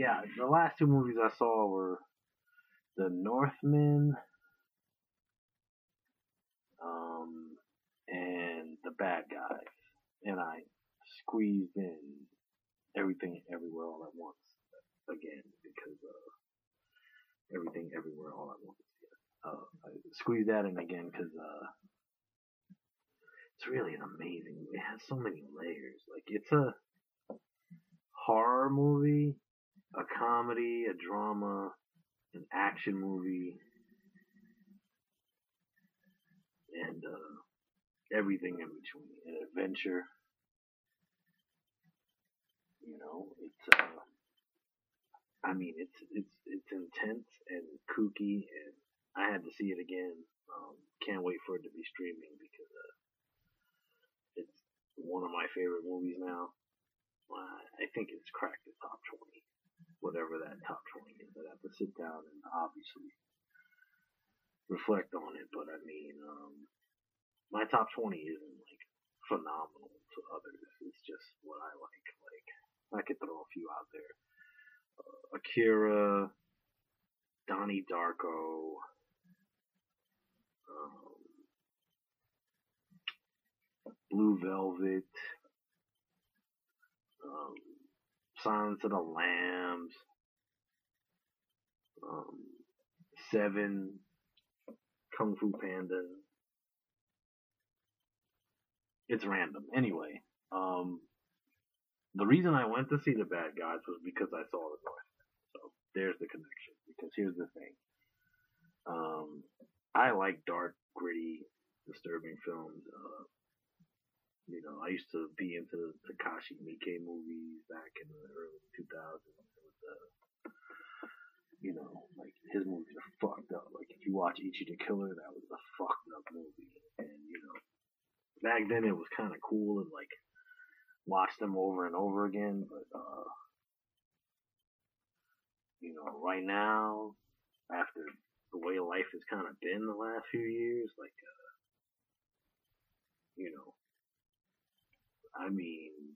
yeah, the last two movies I saw were The Northman, um, and The Bad Guys, and I squeezed in everything everywhere all at once again because everything everywhere all at once. Uh, I squeezed that in again because uh, it's really an amazing. It has so many layers. Like it's a horror movie, a comedy, a drama, an action movie, and uh, everything in between. An adventure. You know, it's uh, I mean, it's it's it's intense and kooky, and I had to see it again. Um, can't wait for it to be streaming because uh, it's one of my favorite movies now. Uh, I think it's cracked the top twenty, whatever that top twenty is. I'd have to sit down and obviously reflect on it, but I mean, um, my top twenty isn't like phenomenal to others. It's just what I like. Like I could throw a few out there. Uh, Akira, Donnie Darko, um, Blue Velvet, um, Silence of the Lambs, um, Seven, Kung Fu Panda. It's random. Anyway, um, the reason I went to see the bad guys was because I saw the Northman. So there's the connection. Because here's the thing. Um, I like dark, gritty, disturbing films. Uh, you know, I used to be into the Takashi Miike movies back in the early 2000s. With, uh, you know, like his movies are fucked up. Like if you watch Ichi the Killer, that was a fucked up movie. And you know, back then it was kind of cool and like watch them over and over again, but uh, you know, right now, after the way life has kind of been the last few years, like, uh, you know, I mean,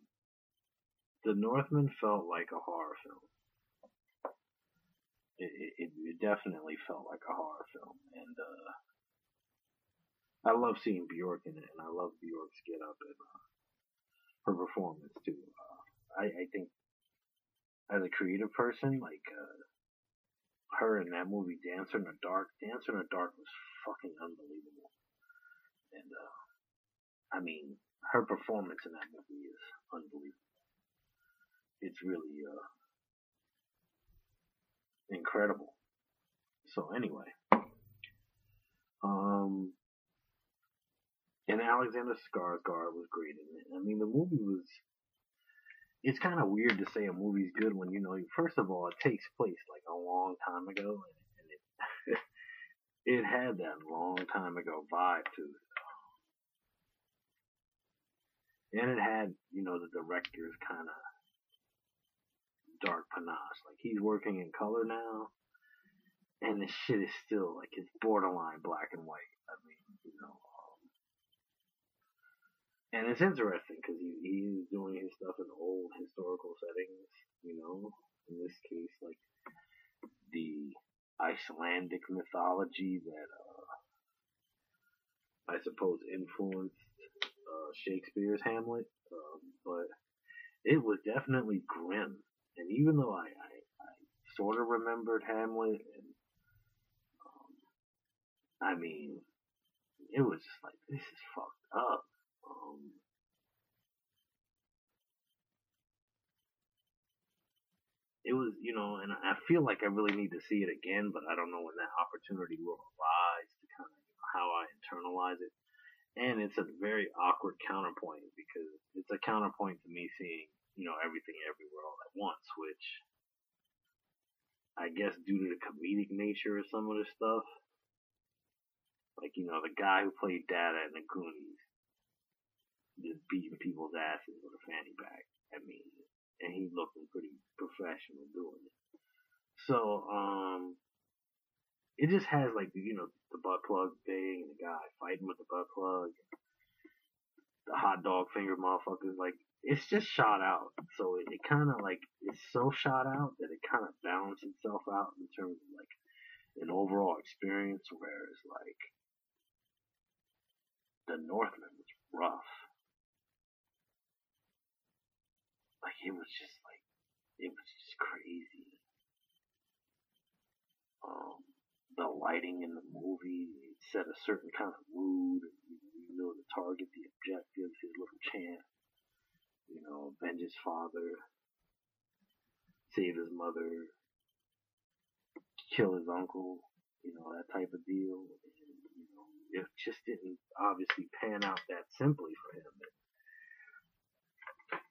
The Northman felt like a horror film. It, it, it definitely felt like a horror film, and uh, I love seeing Bjork in it, and I love Bjork's get up and uh, her performance too. Uh, I, I think as a creative person, like uh, her in that movie, Dancer in the Dark, Dancer in the Dark was fucking unbelievable. And uh, I mean, her performance in that movie is unbelievable. It's really uh, incredible. So anyway, um, and Alexander Skarsgård was great in it. I mean, the movie was. It's kind of weird to say a movie's good when you know. First of all, it takes place like a long time ago, and it it had that long time ago vibe to it. And it had, you know, the director's kind of dark panache. Like he's working in color now, and the shit is still like it's borderline black and white. I mean, you know, and it's interesting because he, he's doing his stuff in old historical settings, you know. In this case, like the Icelandic mythology that uh, I suppose influenced Shakespeare's Hamlet, um, but it was definitely grim. And even though I, I, I sort of remembered Hamlet, and um, I mean, it was just like this is fucked up. Um, it was, you know, and I feel like I really need to see it again, but I don't know when that opportunity will arise to kind of how I internalize it. And it's a very awkward counterpoint because it's a counterpoint to me seeing, you know, everything everywhere all at once, which I guess due to the comedic nature of some of the stuff, like, you know, the guy who played Data in the Goonies, just beating people's asses with a fanny pack. I mean, and he looking pretty professional doing it. So, um, it just has like you know the butt plug thing and the guy fighting with the butt plug, the hot dog finger motherfuckers. Like it's just shot out, so it, it kind of like it's so shot out that it kind of balance itself out in terms of like an overall experience. Whereas like the Northman was rough. Like it was just like it was just crazy. Um, the lighting in the movie it set a certain kind of mood. You, you know the target, the objectives, his little chant. You know, avenge his father, save his mother, kill his uncle. You know that type of deal. And, you know, it just didn't obviously pan out that simply for him.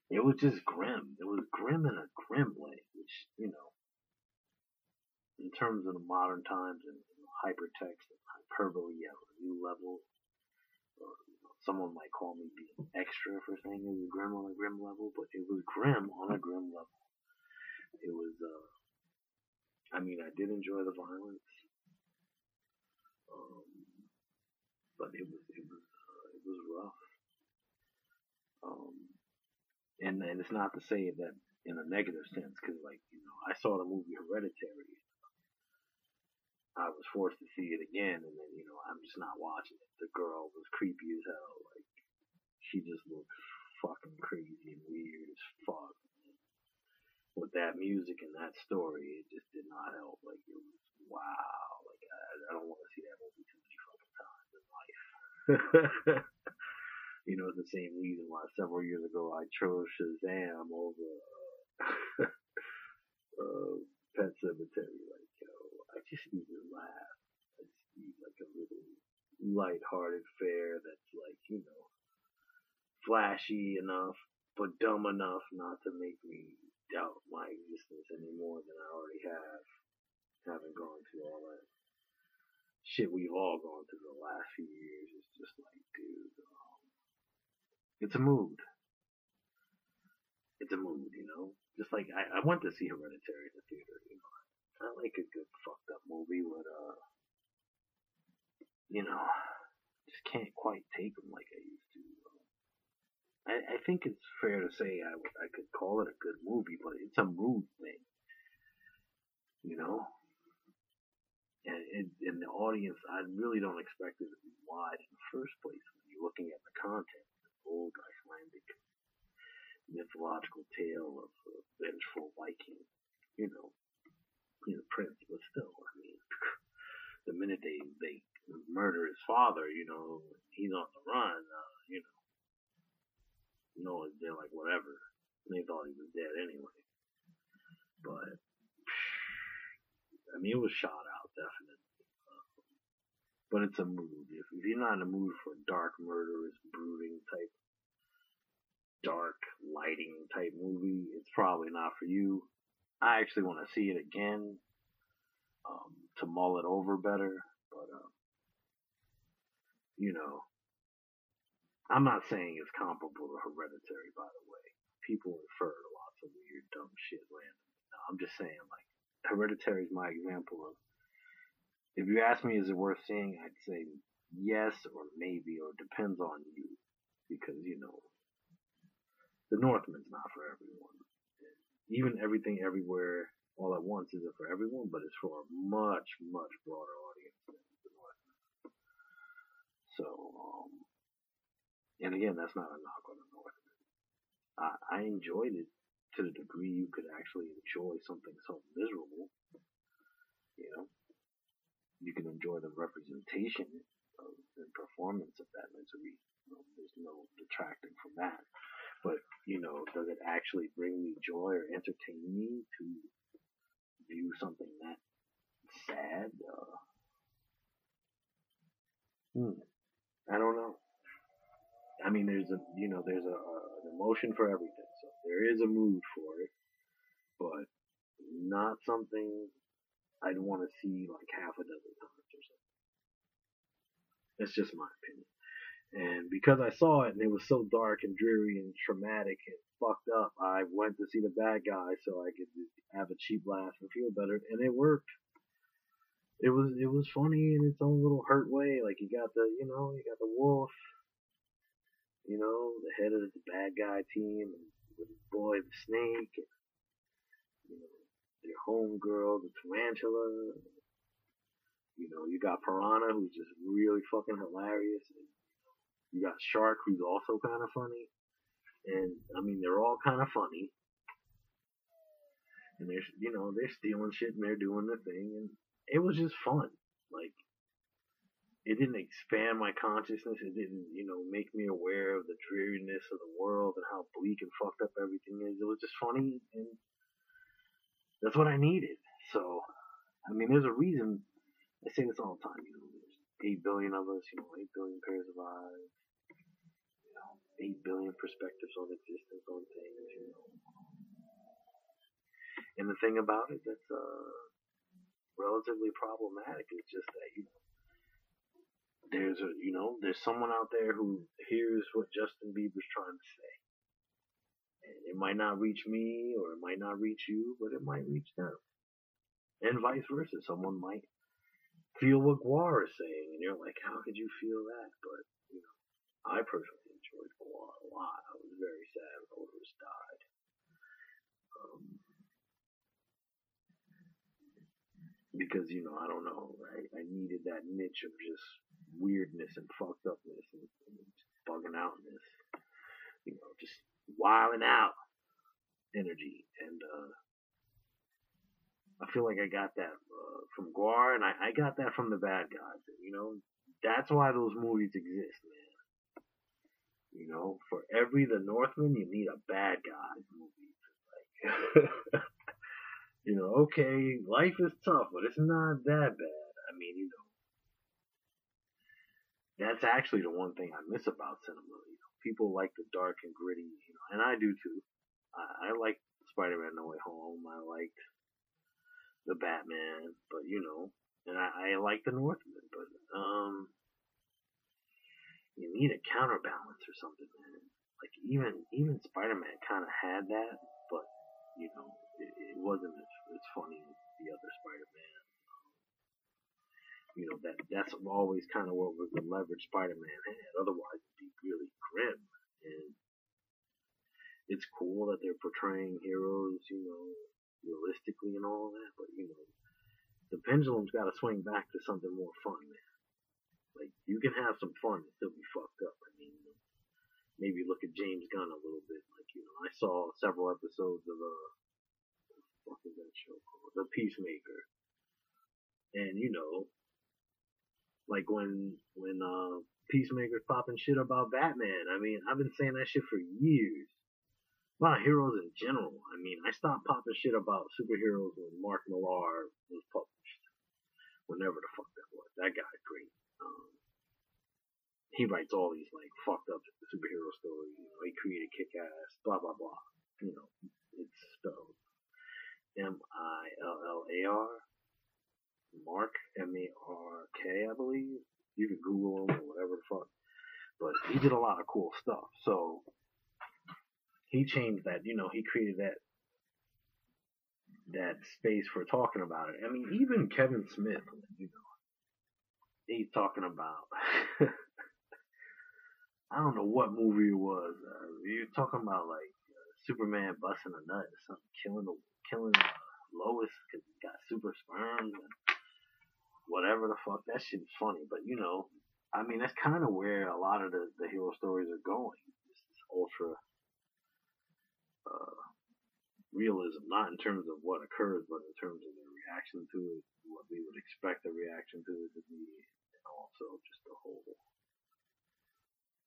It was just grim. It was grim in a grim way, which you know in terms of modern times and you know, hypertext and hyperbole at a new level. Or, you know, someone might call me being extra for saying it was grim on a grim level, but it was grim on a grim level. It was, uh, I mean, I did enjoy the violence, um, but it was, it was, uh, it was rough. Um, and and it's not to say that in a negative sense, because like you know, I saw the movie Hereditary I was forced to see it again, and then you know I'm just not watching it. The girl was creepy as hell. Like she just looked fucking crazy and weird as fuck. And with that music and that story, it just did not help. Like it was wow. Like I, I don't want to see that movie too many fucking times in life. you know, the same reason why several years ago I chose Shazam over uh, uh, Pet Sematary. Like I just need to laugh. I just need like a little light-hearted fare that's like, you know, flashy enough, but dumb enough not to make me doubt my existence any more than I already have, having gone through all that shit we've all gone through the last few years. It's just like, dude, um, it's a mood. It's a mood, you know? Just like I, I went to see Hereditary in the theater, you know. I like a good fucked up movie with uh, you know, just can't quite take them like I used to. I, I think it's fair to say I, I could call it a good movie, but it's a mood thing, you know. And, and, and the audience, I really don't expect it to be wide in the first place when you're looking at the content. The old Icelandic mythological tale of a vengeful Viking, you know, he's a prince, but still, I mean, the minute they they murder his father, you know, he's on the run. Uh, you know, you know, they're like whatever. They thought he was dead anyway. But I mean, it was shot out definitely. Uh, but it's a mood. If, if you're not in the mood for a dark, murderous, brooding type, dark lighting type movie, it's probably not for you. I actually want to see it again um, to mull it over better. You know, I'm not saying it's comparable to Hereditary. By the way, people infer lots of weird, dumb shit randomly. No, I'm just saying, like, Hereditary is my example of. If you ask me, is it worth seeing? I'd say yes or maybe, or depends on you, because you know, the Northman's not for everyone even everything everywhere all at once isn't for everyone, but it's for a much, much broader audience than. So, um, and again, that's not a knock on the Northman. I, I enjoyed it to the degree you could actually enjoy something so miserable. You know, you can enjoy the representation of the performance of that misery. You know, there's no detracting from that. But, you know, does it actually bring me joy or entertain me to view something that sad? Uh, hmm. I don't know. I mean, there's a, you know, there's a, a, an emotion for everything. So there is a mood for it, but not something I'd want to see like half a dozen times or something. That's just my opinion. And because I saw it and it was so dark and dreary and traumatic and fucked up, I went to see the bad guy so I could have a cheap laugh and feel better, and it worked. It was it was funny in its own little hurt way. Like you got the you know you got the wolf, you know the head of the bad guy team, and with his boy the snake, and, you know your homegirl, the tarantula. You know, you got Piranha, who's just really fucking hilarious. And you got Shark, who's also kind of funny. And I mean, they're all kind of funny. And they're, you know, they're stealing shit and they're doing the thing, and it was just fun. Like, it didn't expand my consciousness. It didn't, you know, make me aware of the dreariness of the world and how bleak and fucked up everything is. It was just funny, and that's what I needed. So, I mean, there's a reason. I say this all the time. You know, there's eight billion of us. You know, eight billion pairs of eyes. You know, eight billion perspectives on existence, on things. You know, and the thing about it that's uh, relatively problematic is just that you know there's a you know there's someone out there who hears what Justin Bieber's trying to say. And it might not reach me or it might not reach you, but it might reach them. And vice versa. Someone might feel what GWAR is saying and you're like, how could you feel that? But, you know, I personally enjoyed GWAR a lot. I was very sad when Otis died. Um, because, you know, I don't know, right? I needed that niche of just weirdness and fucked upness and, and bugging outness. You know, just wilding out energy. And uh, I feel like I got that uh, from GWAR, and I, I got that from the bad guys. You know, that's why those movies exist, man. You know, for every The Northman, you need a bad guy movie. Like, okay, life is tough, but it's not that bad. I mean, you know, that's actually the one thing I miss about cinema. You know, people like the dark and gritty, you know, and I do too. I, I like Spider-Man No Way Home. I liked the Batman, but you know, and I, I like the Northman, but um, you need a counterbalance or something, man. Like even even Spider-Man kind of had that, but you know, it, it wasn't as, as funny as the other Spider-Man you know that that's always kind of what was the leverage Spider-Man had. Otherwise, it'd be really grim. And it's cool that they're portraying heroes, you know, realistically and all that. But you know, the pendulum's got to swing back to something more fun, man. Like you can have some fun and still be fucked up. I mean, maybe look at James Gunn a little bit. Like you know, I saw several episodes of uh, what is that show called? The Peacemaker. And you know, like when when uh Peacemaker's popping shit about Batman. I mean, I've been saying that shit for years. About heroes in general. I mean, I stopped popping shit about superheroes when Mark Millar was published. Whenever the fuck that was. That guy's great. Um, he writes all these like fucked up superhero stories. You know, he created Kick Ass, blah blah blah. You know, it's spelled M I L L A R Mark M A R K, I believe. You can Google him or whatever the fuck. But he did a lot of cool stuff. So he changed that. You know, he created that that space for talking about it. I mean, even Kevin Smith, you know, he's talking about. I don't know what movie it was. Uh, you're talking about like uh, Superman busting a nut or something, killing the killing Lois because he got super sperm. And, whatever the fuck. That shit is funny, but you know, I mean, that's kind of where a lot of the, the hero stories are going. This, this ultra uh, realism, not in terms of what occurs, but in terms of the reaction to it, what we would expect the reaction to it to be, and also just the whole,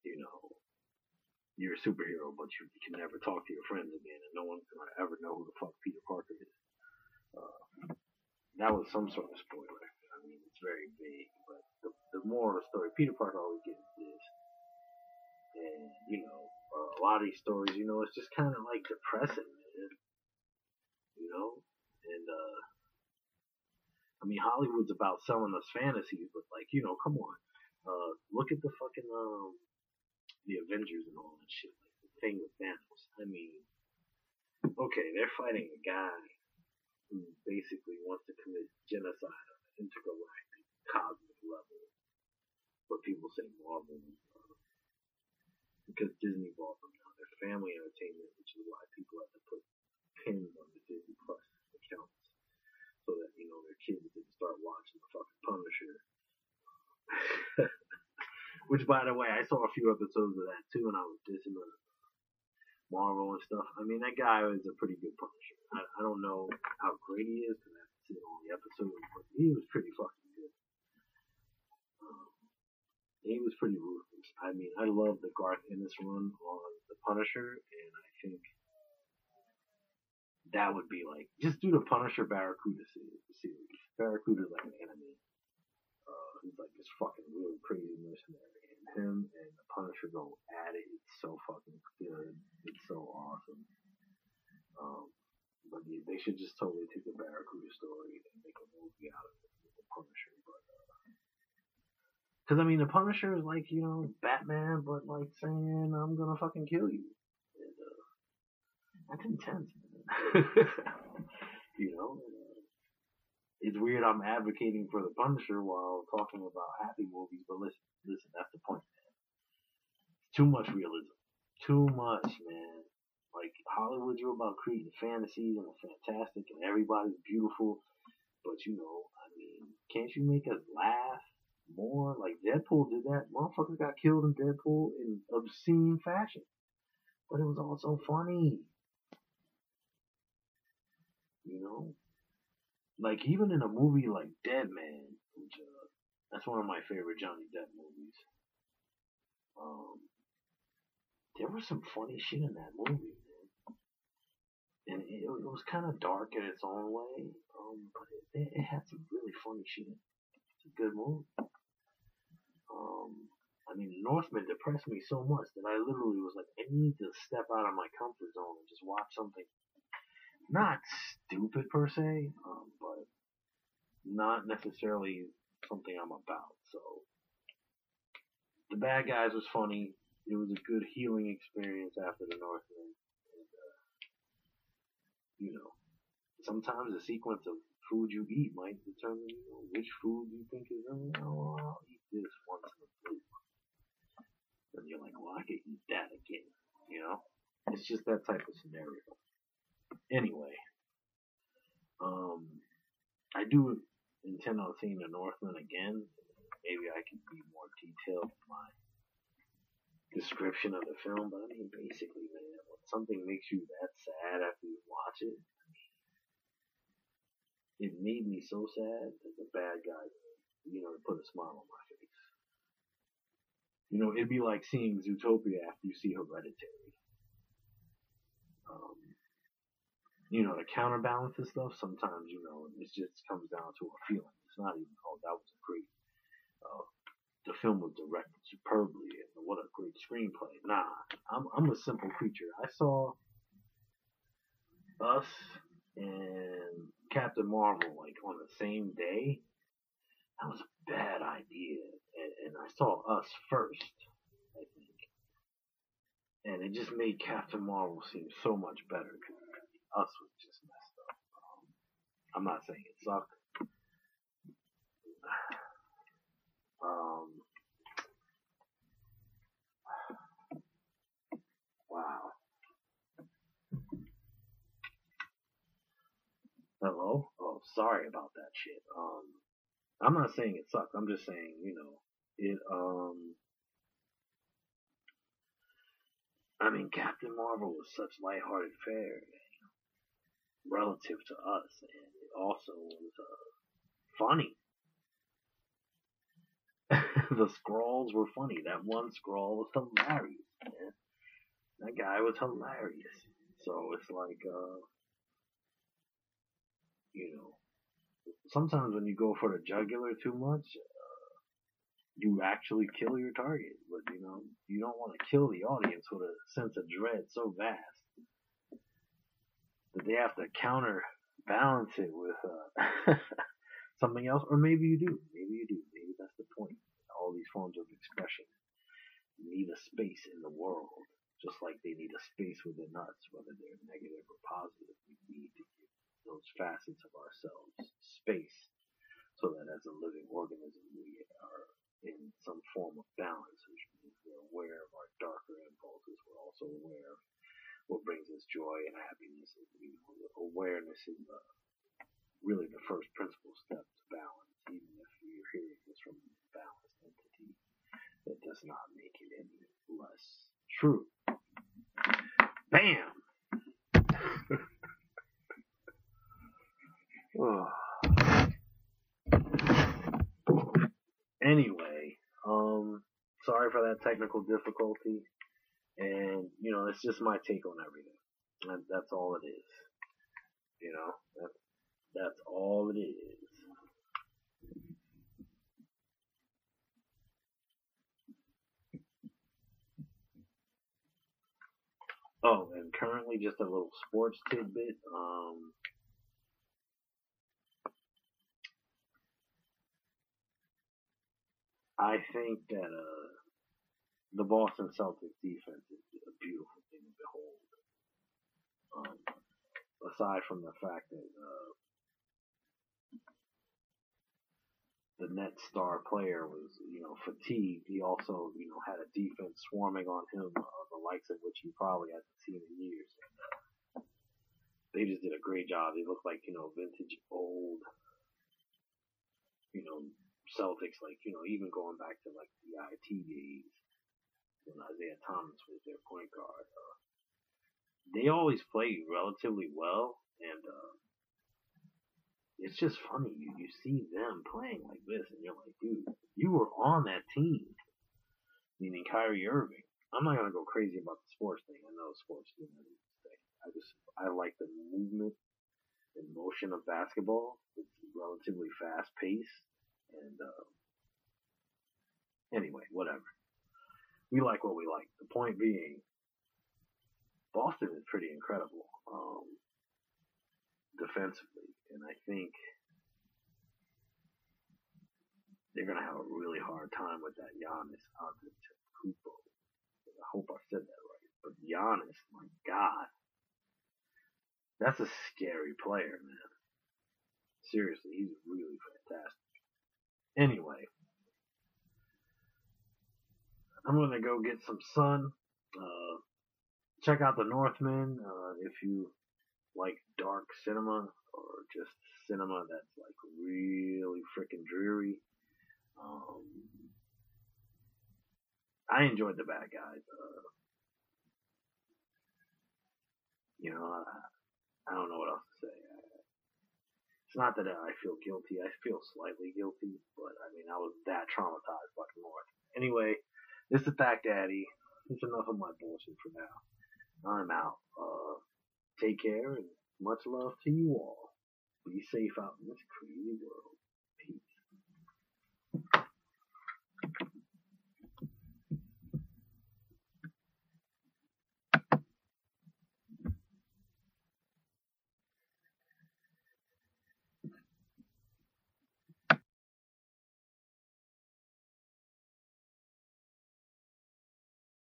you know, you're a superhero, but you, you can never talk to your friends again, and no one's gonna ever know who the fuck Peter Parker is. Uh, that was some sort of spoiler I mean, it's very vague, but the, the moral of the story, Peter Parker always gets this. And, you know, uh, a lot of these stories, you know, it's just kind of like depressing, man. You know? And, uh, I mean, Hollywood's about selling us fantasies, but, like, you know, come on. Uh, look at the fucking, um, the Avengers and all that shit. Like, the thing with Thanos. I mean, okay, they're fighting a guy who basically wants to commit genocide on an intergalactic cosmic level. But people say Marvel uh, because Disney bought them now. They're family entertainment, which is why people have to put pins on the Disney Plus accounts. So that you know their kids didn't start watching the fucking Punisher. Which, by the way, I saw a few episodes of that too, and I was dissing the Marvel and stuff. I mean, that guy was a pretty good Punisher. I, I don't know how great he is because I haven't seen all the episodes, but he was pretty fucking good. Um, he was pretty ruthless. I mean, I love the Garth Ennis run on the Punisher, and I think that would be like just do the Punisher Barracuda series. Barracuda's like an enemy. Uh, he's like this fucking really crazy mercenary and him and the Punisher go at it. It's so fucking good. It's so awesome. Um, but yeah, they should just totally take the Barracuda story and make a movie out of it with the Punisher. Because uh, I mean, the Punisher is like you know Batman, but like saying I'm gonna fucking kill you. And, uh, that's intense, man. you know. Uh, it's weird I'm advocating for the Punisher while talking about happy movies, but listen, listen, that's the point, man. Too much realism. Too much, man. Like Hollywood's all about creating fantasies and fantastic and everybody's beautiful. But you know, I mean, can't you make us laugh more? Like Deadpool did that. Motherfuckers got killed in Deadpool in obscene fashion. But it was also funny. You know? Like even in a movie like Dead Man, which uh, that's one of my favorite Johnny Depp movies. Um, there was some funny shit in that movie, man. And it, it was kind of dark in its own way, um, but it, it, had some really funny shit. It's a good movie. Um, I mean, Northman depressed me so much that I literally was like, I need to step out of my comfort zone and just watch something not stupid per se, um, but not necessarily something I'm about. So the bad guys was funny. It was a good healing experience after the Northman. And, uh, you know, sometimes the sequence of food you eat might determine you know, which food you think is, oh, I'll eat this once in a blue. And you're like, well, I could eat that again. You know, it's just that type of scenario. Anyway, um, I do intend on seeing the Northman again. Maybe I can be more detailed in my description of the film, but I mean, basically, man, when something makes you that sad after you watch it, it made me so sad that the bad guy, you know, put a smile on my face. You know, it'd be like seeing Zootopia after you see Hereditary. Um, you know, to counterbalance this stuff, sometimes, you know, it just comes down to a feeling. It's not even, oh, that was a great, uh, the film was directed superbly and what a great screenplay. Nah, I'm, I'm a simple creature. I saw us and Captain Marvel like on the same day. That was a bad idea. And, and I saw us first, I think. And it just made Captain Marvel seem so much better us was just messed up. Um, I'm not saying it sucked. Um, wow. Hello? Oh, sorry about that shit. Um, I'm not saying it sucked. I'm just saying, you know, it, um, I mean, Captain Marvel was such lighthearted fare relative to us, and it also was uh, funny. the Skrulls were funny. That one Skrull was hilarious, man. That guy was hilarious. So it's like, uh, you know, sometimes when you go for the jugular too much, uh, you actually kill your target. But you know, you don't want to kill the audience with a sense of dread so vast that they have to counterbalance it with uh, something else, or maybe you do. Maybe you do. Maybe that's the point. All these forms of expression need a space in the world, just like they need a space within us, whether they're negative or positive. We need to give those facets of ourselves space, so that as a living organism, we are in some form of balance, which means we're aware of our darker impulses. We're also aware of what brings us joy and happiness. And, you know, awareness is uh, really the first principal step to balance, even if you're hearing this from a balanced entity, that does not make it any less true. Bam! oh. Anyway, um, sorry for that technical difficulty, and you know, it's just my take on everything. That, that's all it is. You know, that's that's all it is. Oh, and currently just a little sports tidbit. Um, I think that uh, the Boston Celtics defense is a beautiful thing to behold. Um, aside from the fact that uh, the net star player was, you know, fatigued, he also, you know, had a defense swarming on him, uh, the likes of which he probably hasn't seen in years. And, uh, they just did a great job. They look like, you know, vintage old, you know, Celtics, like, you know, even going back to like the IT days when Isaiah Thomas was their point guard. Uh, they always play relatively well, and uh, it's just funny. You, you see them playing like this, and you're like, dude, you were on that team, meaning Kyrie Irving. I'm not gonna go crazy about the sports thing. I know sports thing. I just I like the movement and motion of basketball. It's relatively fast paced and uh, anyway, whatever. We like what we like. The point being, Boston is pretty incredible um, defensively, and I think they're gonna have a really hard time with that Giannis Antetokounmpo. I hope I said that right. But Giannis, my God, that's a scary player, man. Seriously, he's really fantastic. Anyway, I'm gonna go get some sun. Uh, check out the Northman uh, if you like dark cinema or just cinema that's like really freaking dreary. Um, I enjoyed the bad guys. Uh, you know, I, I don't know what else to say. It's not that I feel guilty. I feel slightly guilty, but I mean, I was that traumatized by the North. Anyway, this is fact, Daddy. That's enough of my bullshit for now. I'm out. Uh, take care and much love to you all. Be safe out in this crazy world.